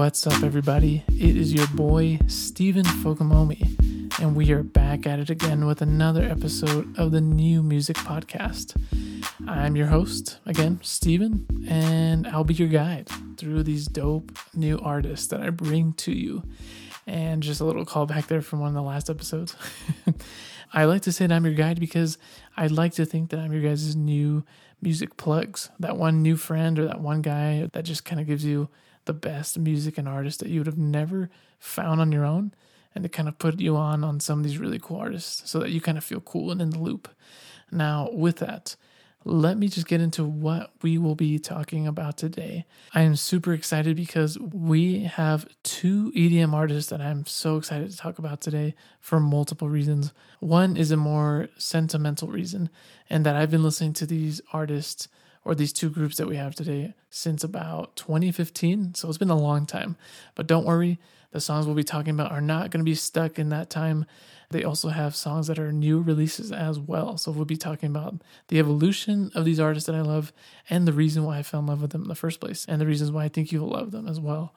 What's up, everybody? It is your boy, Steven Fogamomi, and we are back at it again with another episode of the New Music Podcast. I'm your host, again, Steven, and I'll be your guide through these dope new artists that I bring to you. And just a little callback there from one of the last episodes. I like to say that I'm your guide because I'd like to think that I'm your guys' new music plugs. That one new friend or that one guy that just kind of gives you the best music and artists that you would have never found on your own and to kind of put you on on some of these really cool artists so that you kind of feel cool and in the loop. Now, with that, let me just get into what we will be talking about today. I am super excited because we have two EDM artists that I'm so excited to talk about today for multiple reasons. One is a more sentimental reason, and that I've been listening to these artists or these two groups that we have today since about 2015. So it's been a long time. But don't worry, the songs we'll be talking about are not going to be stuck in that time. They also have songs that are new releases as well. So we'll be talking about the evolution of these artists that I love and the reason why I fell in love with them in the first place and the reasons why I think you'll love them as well.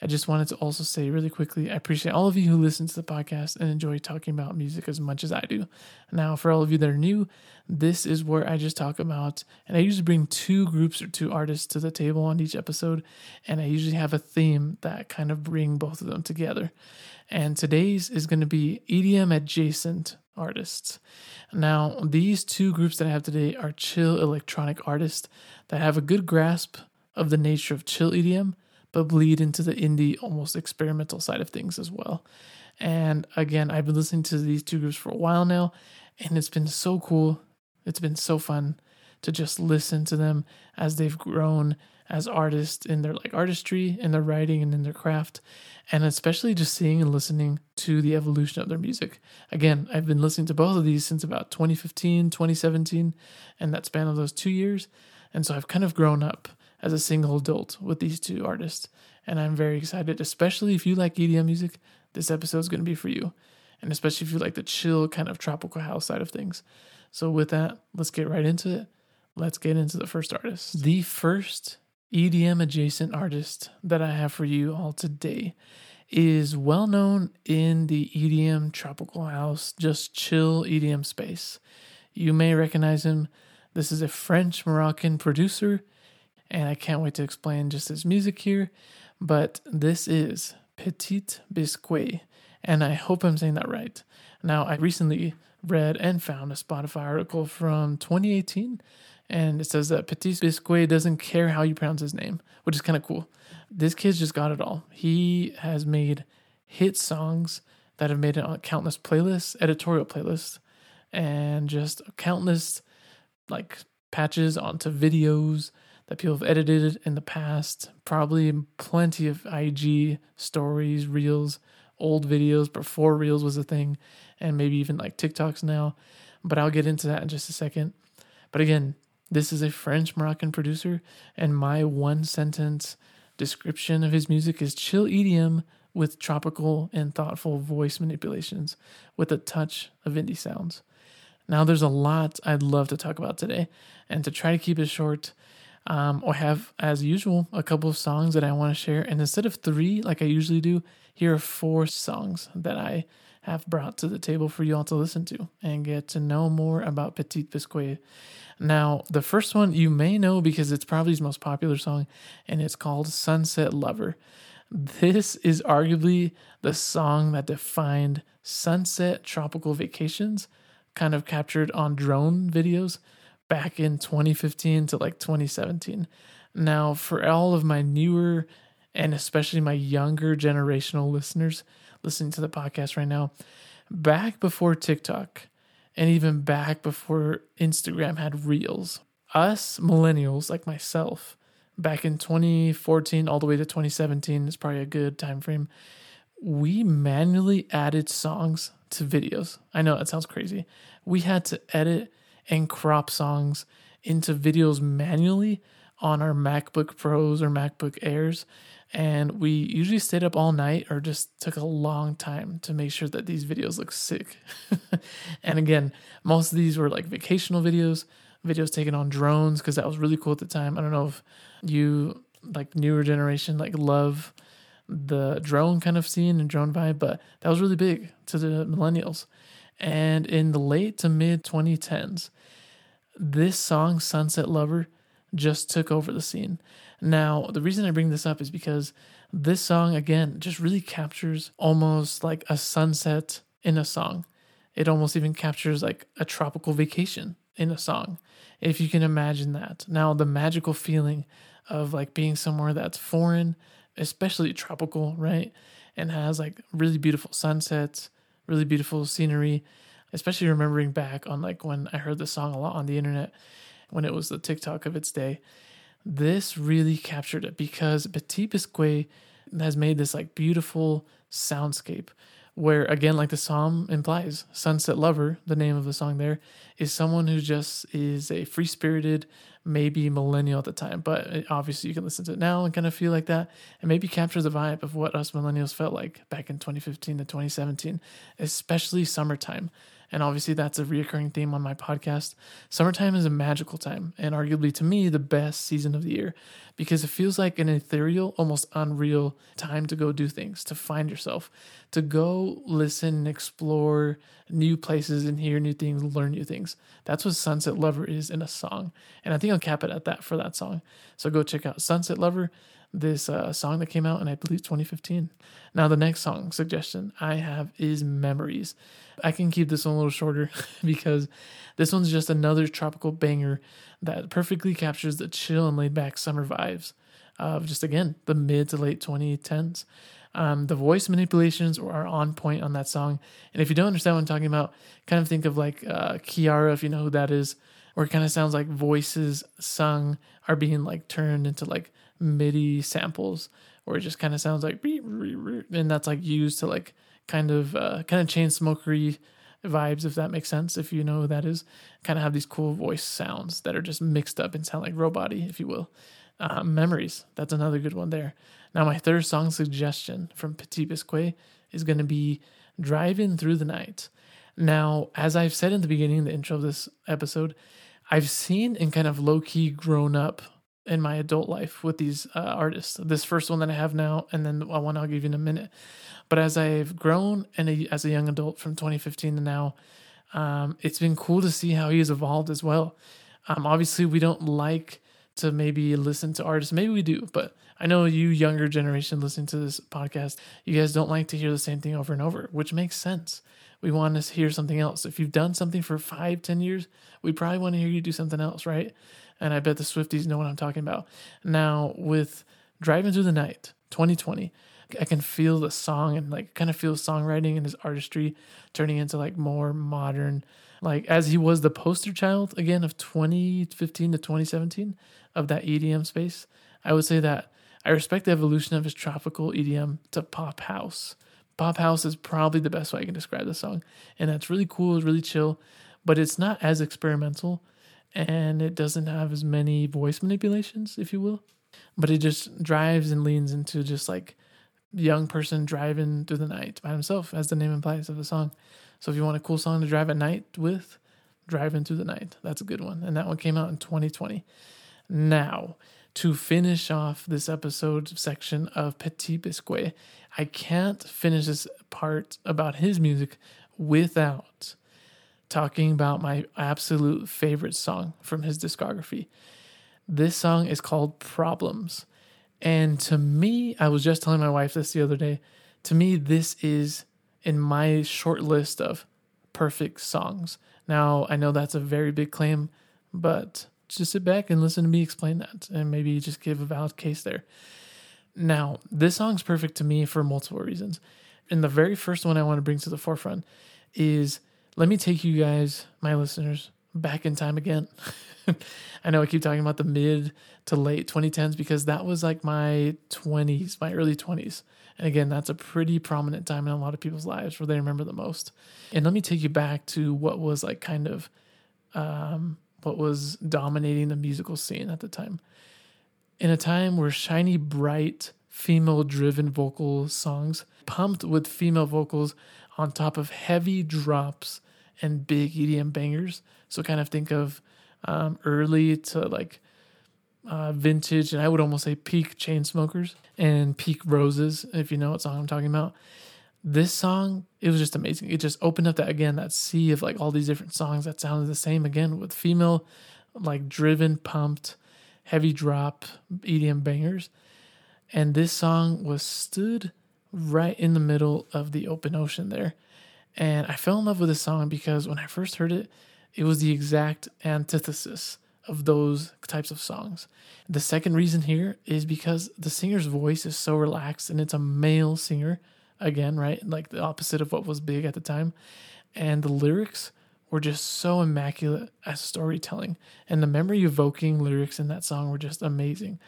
I just wanted to also say really quickly I appreciate all of you who listen to the podcast and enjoy talking about music as much as I do. Now, for all of you that are new, this is where I just talk about, and I usually bring two groups or two artists to the table on each episode, and I usually have a theme that kind of bring both of them together. And today's is going to be EDM adjacent artists. Now, these two groups that I have today are chill electronic artists that have a good grasp of the nature of chill EDM but bleed into the indie, almost experimental side of things as well. And again, I've been listening to these two groups for a while now, and it's been so cool. It's been so fun to just listen to them as they've grown as artists in their like artistry, in their writing, and in their craft, and especially just seeing and listening to the evolution of their music. Again, I've been listening to both of these since about 2015, 2017, and that span of those two years. And so I've kind of grown up as a single adult with these two artists. And I'm very excited, especially if you like EDM music, this episode is going to be for you. And especially if you like the chill kind of tropical house side of things. So, with that, let's get right into it. Let's get into the first artist. The first EDM adjacent artist that I have for you all today is well known in the EDM tropical house, just chill EDM space. You may recognize him. This is a French Moroccan producer and I can't wait to explain just his music here. But this is Petit Biscuit, and I hope I'm saying that right. Now, I recently read and found a Spotify article from 2018, and it says that Petit Biscuit doesn't care how you pronounce his name, which is kind of cool. This kid's just got it all. He has made hit songs that have made it on countless playlists, editorial playlists, and just countless like patches onto videos that people have edited in the past. Probably plenty of IG stories, reels, old videos before reels was a thing, and maybe even like TikToks now. But I'll get into that in just a second. But again, this is a French Moroccan producer, and my one sentence description of his music is chill EDM with tropical and thoughtful voice manipulations with a touch of indie sounds. Now, there's a lot I'd love to talk about today, and to try to keep it short, um, I have, as usual, a couple of songs that I want to share. And instead of three, like I usually do, here are four songs that I have brought to the table for you all to listen to and get to know more about Petit Biscuit. Now, the first one you may know because it's probably his most popular song, and it's called Sunset Lover. This is arguably the song that defined sunset tropical vacations, kind of captured on drone videos back in 2015 to like 2017. Now, for all of my newer and especially my younger generational listeners listening to the podcast right now, back before TikTok and even back before Instagram had reels, us millennials like myself, back in 2014 all the way to 2017 is probably a good time frame. We manually added songs to videos. I know that sounds crazy. We had to edit and crop songs into videos manually on our MacBook Pros or MacBook Airs. And we usually stayed up all night or just took a long time to make sure that these videos look sick. and again, most of these were like vacational videos, videos taken on drones because that was really cool at the time. I don't know if you like newer generation like love the drone kind of scene and drone vibe, but that was really big to the millennials. And in the late to mid 2010s, this song, Sunset Lover, just took over the scene. Now, the reason I bring this up is because this song, again, just really captures almost like a sunset in a song. It almost even captures like a tropical vacation in a song, if you can imagine that. Now, the magical feeling of like being somewhere that's foreign, especially tropical, right? And has like really beautiful sunsets, really beautiful scenery, especially remembering back on like when I heard the song a lot on the internet when it was the TikTok of its day. This really captured it because Petit Biscuit has made this like beautiful soundscape where again like the psalm implies sunset lover the name of the song there is someone who just is a free-spirited maybe millennial at the time but eh, obviously you can listen to it now and kind of feel like that and maybe capture the vibe of what us millennials felt like back in 2015 to 2017 especially summertime and obviously, that's a reoccurring theme on my podcast. Summertime is a magical time, and arguably to me, the best season of the year because it feels like an ethereal, almost unreal time to go do things, to find yourself, to go listen and explore new places and hear new things, learn new things. That's what Sunset Lover is in a song. And I think I'll cap it at that for that song. So go check out Sunset Lover this uh, song that came out in I believe 2015. Now the next song suggestion I have is Memories. I can keep this one a little shorter because this one's just another tropical banger that perfectly captures the chill and laid back summer vibes of just again the mid to late 2010s. Um, the voice manipulations are on point on that song, and if you don't understand what I'm talking about, kind of think of like uh, Kiiara, if you know who that is, where it kind of sounds like voices sung are being like turned into like MIDI samples where it just kind of sounds like and that's like used to like kind of uh, kind of Chainsmokery vibes if that makes sense if you know who that is. Kind of have these cool voice sounds that are just mixed up and sound like robot if you will. Uh, memories that's another good one there now my third song suggestion from petit biscuit is going to be driving through the night now as i've said in the beginning the intro of this episode i've seen and kind of low-key grown up in my adult life with these uh, artists. This first one that I have now, and then one I'll give you in a minute. But as I've grown and as a young adult from 2015 to now, um, it's been cool to see how he has evolved as well. Um, obviously, we don't like to maybe listen to artists. Maybe we do, but I know you younger generation listening to this podcast, you guys don't like to hear the same thing over and over, which makes sense. We want to hear something else. If you've done something for five, ten years, we probably want to hear you do something else, right? and I bet the Swifties know what I'm talking about. Now, with Driving Through the Night 2020, I can feel the song and like kind of feel songwriting and his artistry turning into like more modern, like as he was the poster child again of 2015 to 2017 of that EDM space. I would say that I respect the evolution of his tropical EDM to pop house. Pop house is probably the best way I can describe the song. And that's really cool, it's really chill, but it's not as experimental and it doesn't have as many voice manipulations, if you will. But it just drives and leans into just like young person driving through the night by himself, as the name implies of the song. So if you want a cool song to drive at night with, driving through the night. That's a good one. And that one came out in 2020. Now, to finish off this episode section of Petit Biscuit, I can't finish this part about his music without talking about my absolute favorite song from his discography. This song is called Problems. And to me, I was just telling my wife this the other day. To me, this is in my short list of perfect songs. Now, I know that's a very big claim, but just sit back and listen to me explain that and maybe just give a valid case there. Now, this song's perfect to me for multiple reasons. And the very first one I want to bring to the forefront is let me take you guys, my listeners, back in time again. I know I keep talking about the mid to late 2010s because that was like my 20s, my early 20s. And again, that's a pretty prominent time in a lot of people's lives where they remember the most. And let me take you back to what was like kind of um, what was dominating the musical scene at the time. In a time where shiny, bright, female driven vocal songs, pumped with female vocals on top of heavy drops and big EDM bangers. So kind of think of um, early to like uh, vintage, and I would almost say peak Chainsmokers and peak Roses, if you know what song I'm talking about. This song, it was just amazing. It just opened up that again, that sea of like all these different songs that sounded the same again with female, like driven, pumped, heavy drop EDM bangers. And this song was stood right in the middle of the open ocean there. And I fell in love with this song because when I first heard it, it was the exact antithesis of those types of songs. The second reason here is because the singer's voice is so relaxed and it's a male singer, again, right? Like the opposite of what was big at the time. And the lyrics were just so immaculate as storytelling. And the memory evoking lyrics in that song were just amazing.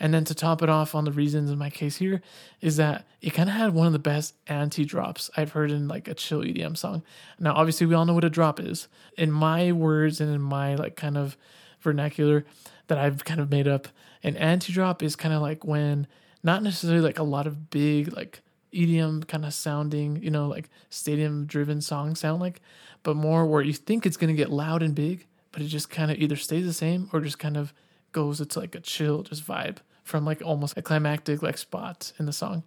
And then to top it off on the reasons in my case here is that it kind of had one of the best anti drops I've heard in like a chill EDM song. Now, obviously, we all know what a drop is. In my words and in my like kind of vernacular that I've kind of made up, an anti drop is kind of like when not necessarily like a lot of big like EDM kind of sounding, you know, like stadium driven songs sound like, but more where you think it's going to get loud and big, but it just kind of either stays the same or just kind of goes into like a chill just vibe from like almost a climactic like spot in the song.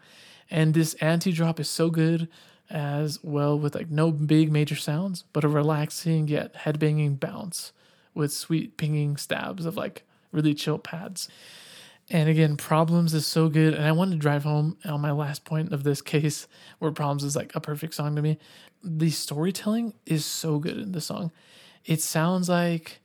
And this anti drop is so good as well with like no big major sounds, but a relaxing yet headbanging bounce with sweet pinging stabs of like really chill pads. And again, Problems is so good. And I wanted to drive home on my last point of this case where Problems is like a perfect song to me. The storytelling is so good in the song. It sounds like,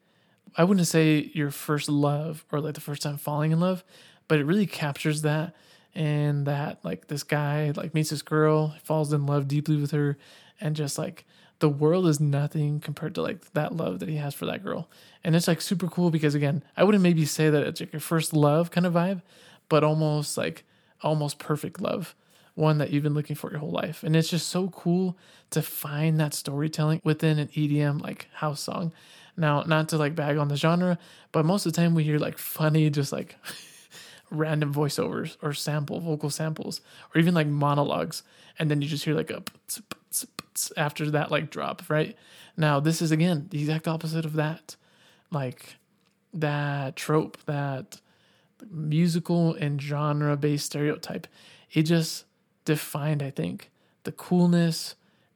I wouldn't say your first love or like the first time falling in love, but it really captures that and that like this guy like meets this girl falls in love deeply with her and just like the world is nothing compared to like that love that he has for that girl. And it's like super cool because again i wouldn't maybe say that it's like your first love kind of vibe but almost like almost perfect love. One that you've been looking for your whole life. And it's just so cool to find that storytelling within an edm like house song. Now not to like bag on the genre but most of the time we hear like funny just like random voiceovers or sample vocal samples or even like monologues. And then you just hear like a after that like drop right now this is again the exact opposite of that like that trope that musical and genre based stereotype it just defined i think the coolness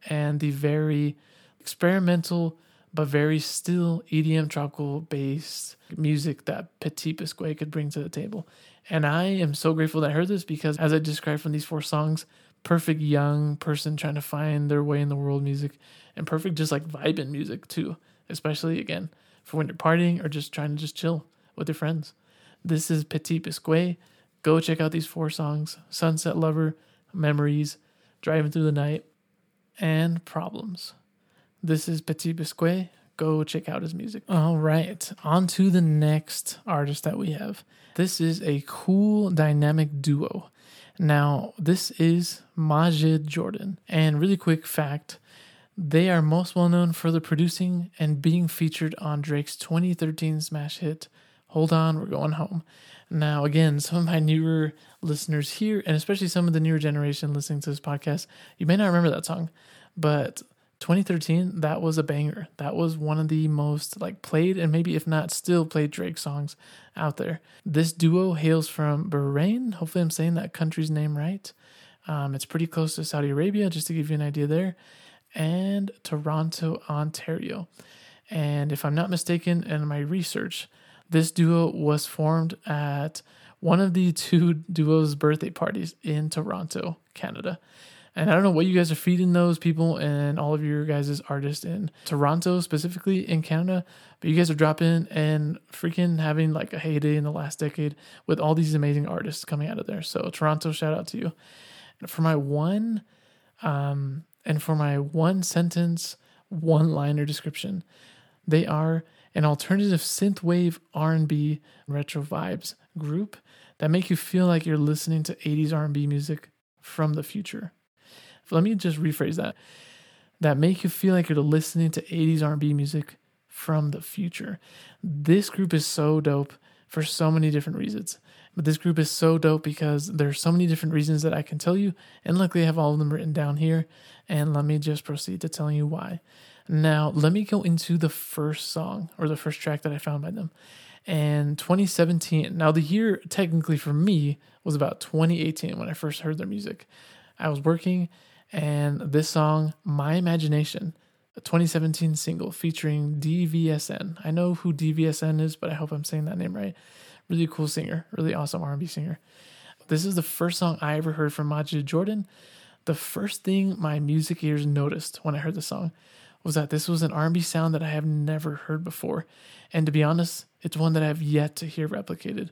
and the very experimental but very still EDM tropical based music that Petit Biscuit could bring to the table. And I am so grateful that I heard this because, as I described from these four songs, perfect young person trying to find their way in the world music, and perfect just like vibing music too, especially again for when you're partying or just trying to just chill with your friends. This is Petit Biscuit. Go check out these four songs Sunset Lover, Memories, Driving Through the Night, and Problems. This is Petit Biscuit. Go check out his music. All right, on to the next artist that we have. This is a cool dynamic duo. Now, this is Majid Jordan. And really quick fact they are most well known for the producing and being featured on Drake's 2013 smash hit, Hold On, We're Going Home. Now, again, some of my newer listeners here, and especially some of the newer generation listening to this podcast, you may not remember that song, but 2013 that was a banger. That was one of the most like played and maybe if not still played drake songs out there. This duo hails from bahrain. Hopefully i'm saying that country's name right. Um, it's pretty close to saudi arabia just to give you an idea there and toronto ontario. And if i'm not mistaken in my research this duo was formed at one of the two duos birthday parties in toronto canada and I don't know what you guys are feeding those people and all of your guys' artists in Toronto, specifically in Canada, but you guys are dropping and freaking having like a heyday in the last decade with all these amazing artists coming out of there. So, Toronto, shout out to you. And for my one, um, and for my one sentence, one liner description, they are an alternative synthwave R&B retro vibes group that make you feel like you're listening to 80s R&B music from the future let me just rephrase that that make you feel like you're listening to 80s R&B music from the future. This group is so dope for so many different reasons. But this group is so dope because there's so many different reasons that I can tell you, and luckily I have all of them written down here. And let me just proceed to telling you why. Now, let me go into the first song or the first track that I found by them. And 2017, now the year technically for me was about 2018 when I first heard their music. I was working and this song, My Imagination, a 2017 single featuring DVSN. I know who DVSN is, but I hope I'm saying that name right. Really cool singer, really awesome R&B singer. This is the first song I ever heard from Majid Jordan. The first thing my music ears noticed when I heard the song was that this was an R&B sound that I have never heard before. And to be honest, it's one that I have yet to hear replicated.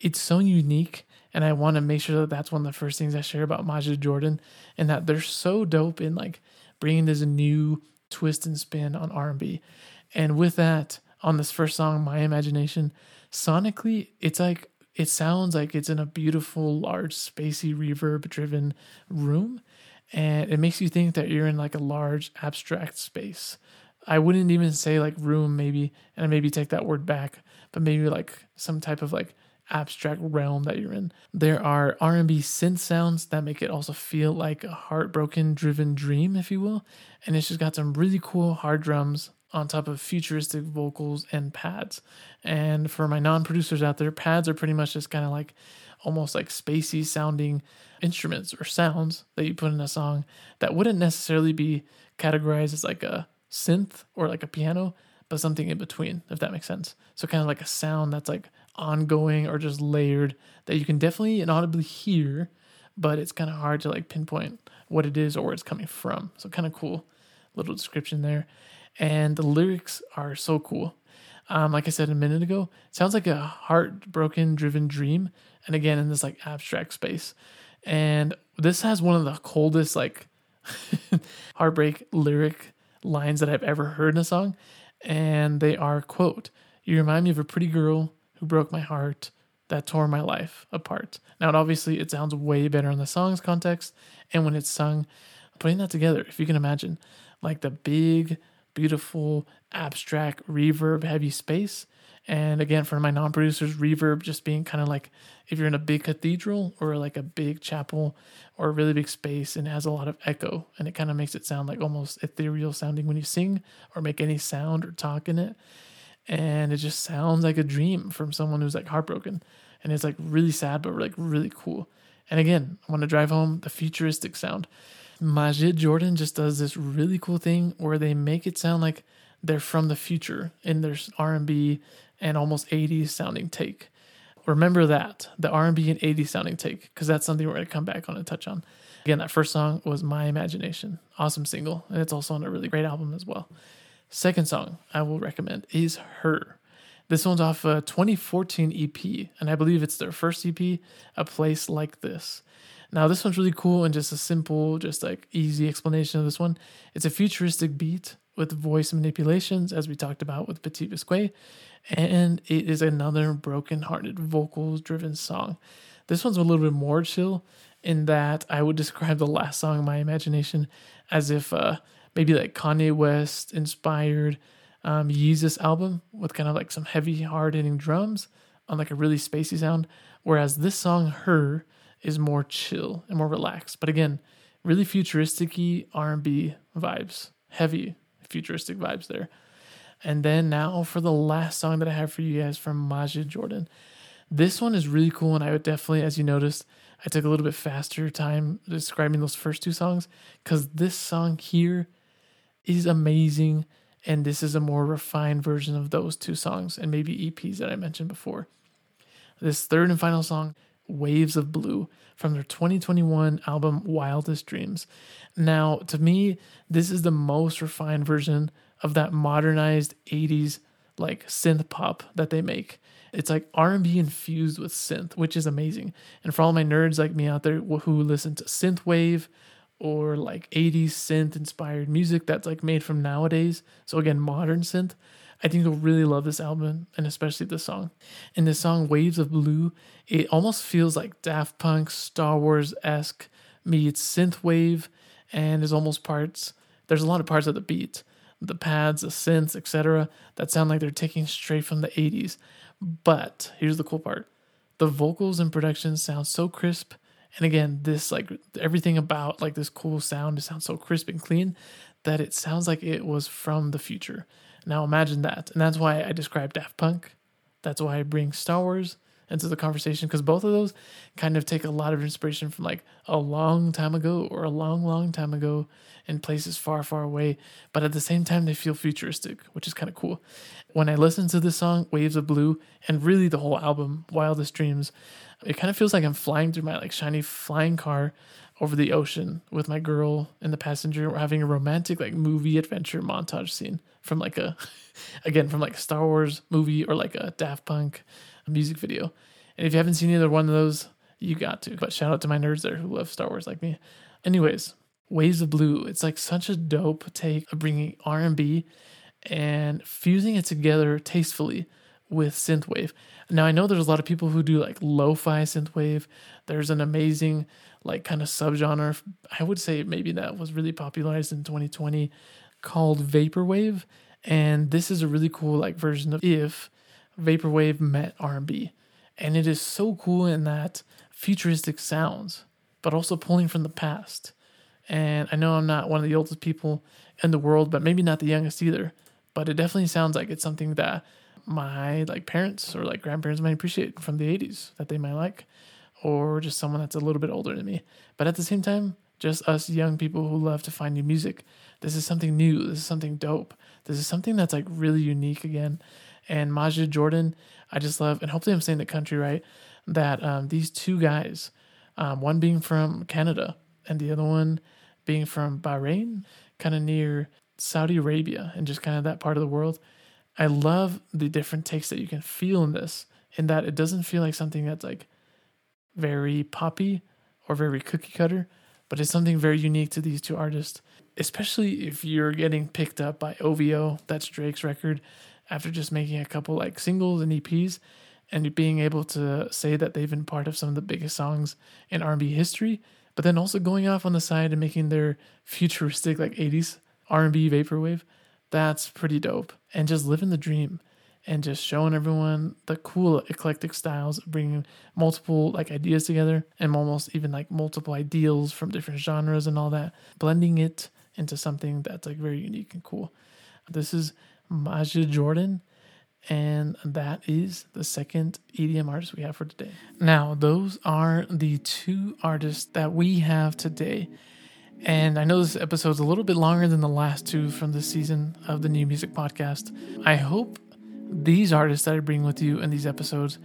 It's so unique, and I want to make sure that that's one of the first things I share about Majid Jordan, and that they're so dope in like bringing this new twist and spin on R&B. And with that, on this first song, My Imagination, sonically, it's like it sounds like it's in a beautiful, large, spacey, reverb-driven room, and it makes you think that you're in like a large abstract space. I wouldn't even say like room maybe, and I maybe take that word back, but maybe like some type of like abstract realm that you're in. There are R&B synth sounds that make it also feel like a heartbroken driven dream, if you will. And it's just got some really cool hard drums on top of futuristic vocals and pads. And for my non-producers out there, pads are pretty much just kind of like almost like spacey sounding instruments or sounds that you put in a song that wouldn't necessarily be categorized as like a synth or like a piano, but something in between, if that makes sense. So kind of like a sound that's like ongoing or just layered that you can definitely inaudibly hear, but it's kind of hard to like pinpoint what it is or where it's coming from. So kind of cool little description there. And the lyrics are so cool. Um, like I said a minute ago, sounds like a heartbroken driven dream. And again, in this like abstract space. And this has one of the coldest, like heartbreak lyric lines that I've ever heard in a song. And they are, quote, You remind me of a pretty girl who broke my heart, that tore my life apart. Now, obviously, it sounds way better in the song's context and when it's sung. Putting that together, if you can imagine, like the big, beautiful, abstract, reverb heavy space. And again, for my non producers, reverb just being kind of like if you're in a big cathedral or like a big chapel or a really big space and it has a lot of echo and it kind of makes it sound like almost ethereal sounding when you sing or make any sound or talk in it and it just sounds like a dream from someone who's like heartbroken. And it's like really sad but like really cool. And again i want to drive home the futuristic sound. Majid jordan just does this really cool thing where they make it sound like they're from the future in their r&b and almost 80s sounding take. Remember that the r&b and 80s sounding take because that's something we're going to come back on and touch on. Again that first song was my imagination. Awesome single and it's also on a really great album as well Second song I will recommend is Her. This one's off a 2014 EP, and I believe it's their first EP, A Place Like This. Now, this one's really cool and just a simple, just like easy explanation of this one. It's a futuristic beat with voice manipulations, as we talked about with Petit Biscuit, and it is another broken-hearted vocals driven song. This one's a little bit more chill in that I would describe the last song, My Imagination, as if uh, maybe like Kanye West inspired um, Yeezus album with kind of like some heavy, hard hitting drums on like a really spacey sound. Whereas this song, Her, is more chill and more relaxed. But again, really futuristic R&B vibes, heavy futuristic vibes there. And then now for the last song that I have for you guys from Majid Jordan. This one is really cool, and I would definitely, as you noticed, I took a little bit faster time describing those first two songs because this song here is amazing. And this is a more refined version of those two songs and maybe EPs that I mentioned before. This third and final song, Waves of Blue, from their 2021 album Wildest Dreams. Now, to me, this is the most refined version of that modernized 80s like synth pop that they make. It's like R&B infused with synth, which is amazing. And for all my nerds like me out there who listen to synthwave or like 80s synth inspired music that's like made from nowadays. So again, modern synth. I think you'll really love this album and especially this song. In the song, Waves of Blue, it almost feels like Daft Punk, Star Wars esque meets synthwave, and there's almost parts. There's a lot of parts of the beat, the pads, the synths, etc., that sound like they're taking straight from the 80s. But here's the cool part: the vocals and production sound so crisp and again, this like everything about like this cool sound, it sounds so crisp and clean that it sounds like it was from the future. Now imagine that. And that's why I describe Daft Punk. That's why I bring Star Wars into the conversation because both of those kind of take a lot of inspiration from like a long time ago or a long, long time ago in places far, far away. But at the same time, they feel futuristic, which is kind of cool. When I listen to this song, Waves of Blue, and really the whole album, Wildest Dreams, it kind of feels like I'm flying through my like shiny flying car over the ocean with my girl in the passenger. We're having a romantic like movie adventure montage scene from like a again from like a Star Wars movie or like a Daft Punk music video. And if you haven't seen either one of those, you got to. But shout out to my nerds there who love Star Wars like me. Anyways, Waves of Blue. It's like such a dope take of bringing R&B and fusing it together tastefully with synthwave. Now I know there's a lot of people who do like lo-fi synthwave. There's an amazing like kind of subgenre. I would say maybe that was really popularized in 2020 called vaporwave, and this is a really cool like version of if vaporwave met R&B. And it is so cool in that futuristic sounds, but also pulling from the past. And I know I'm not one of the oldest people in the world, but maybe not the youngest either. But it definitely sounds like it's something that my like parents or like grandparents might appreciate from the 80s that they might like or just someone that's a little bit older than me. But at the same time, just us young people who love to find new music. This is something new. This is something dope. This is something that's like really unique again. And Majid Jordan, I just love, and hopefully I'm saying the country right, that um, these two guys, um, one being from Canada and the other one being from Bahrain, kind of near Saudi Arabia and just kind of that part of the world. I love the different takes that you can feel in this, in that it doesn't feel like something that's like very poppy or very cookie cutter, but it's something very unique to these two artists, especially if you're getting picked up by OVO, that's Drake's record, after just making a couple like singles and EPs and being able to say that they've been part of some of the biggest songs in R&B history, but then also going off on the side and making their futuristic like 80s R&B vaporwave. That's pretty dope. And just living the dream and just showing everyone the cool eclectic styles, bringing multiple like ideas together and almost even like multiple ideals from different genres and all that, blending it into something that's like very unique and cool. This is Majid Jordan, and that is the second EDM artist we have for today. Now, those are the two artists that we have today. And I know this episode's a little bit longer than the last two from this season of the New Music Podcast. I hope these artists that I bring with you in these episodes,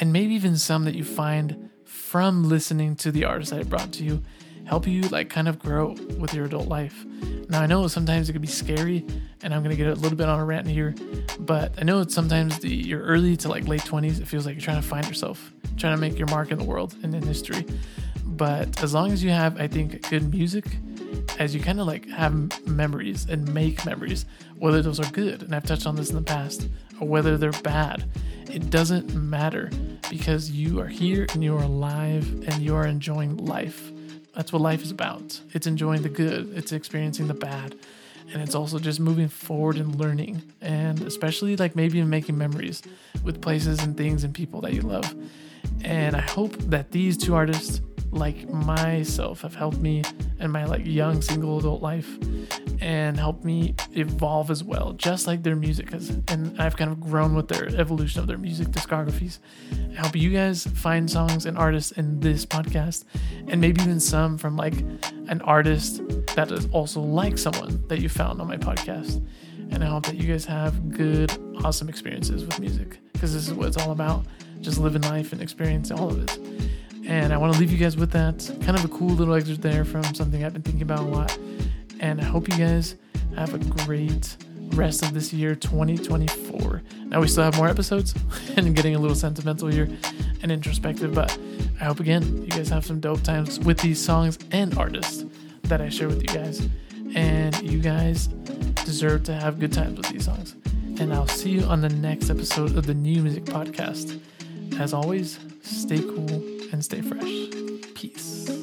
and maybe even some that you find from listening to the artists that I brought to you, help you like kind of grow with your adult life. Now I know sometimes it can be scary, and I'm gonna get a little bit on a rant here, but I know it's sometimes the your early to like late 20s, it feels like you're trying to find yourself, trying to make your mark in the world and in history. But as long as you have, I think, good music, as you kind of like have memories and make memories, whether those are good, and I've touched on this in the past, or whether they're bad. It doesn't matter because you are here and you are alive and you are enjoying life. That's what life is about. It's enjoying the good, it's experiencing the bad, and it's also just moving forward and learning, and especially like maybe making memories with places and things and people that you love. And I hope that these two artists like myself have helped me in my like young single adult life and helped me evolve as well just like their music has. And i've kind of grown with their evolution of their music discographies. I help you guys find songs and artists in this podcast and maybe even some from like an artist that is also like someone that you found on my podcast. And i hope that you guys have good awesome experiences with music because this is what it's all about just living life and experiencing all of it and I want to leave you guys with that kind of a cool little excerpt there from something I've been thinking about a lot. And I hope you guys have a great rest of this year 2024. Now we still have more episodes and I'm getting a little sentimental here and introspective, but I hope again you guys have some dope times with these songs and artists that I share with you guys. And you guys deserve to have good times with these songs. And I'll see you on the next episode of the New Music Podcast. As always, stay cool and stay fresh. Peace.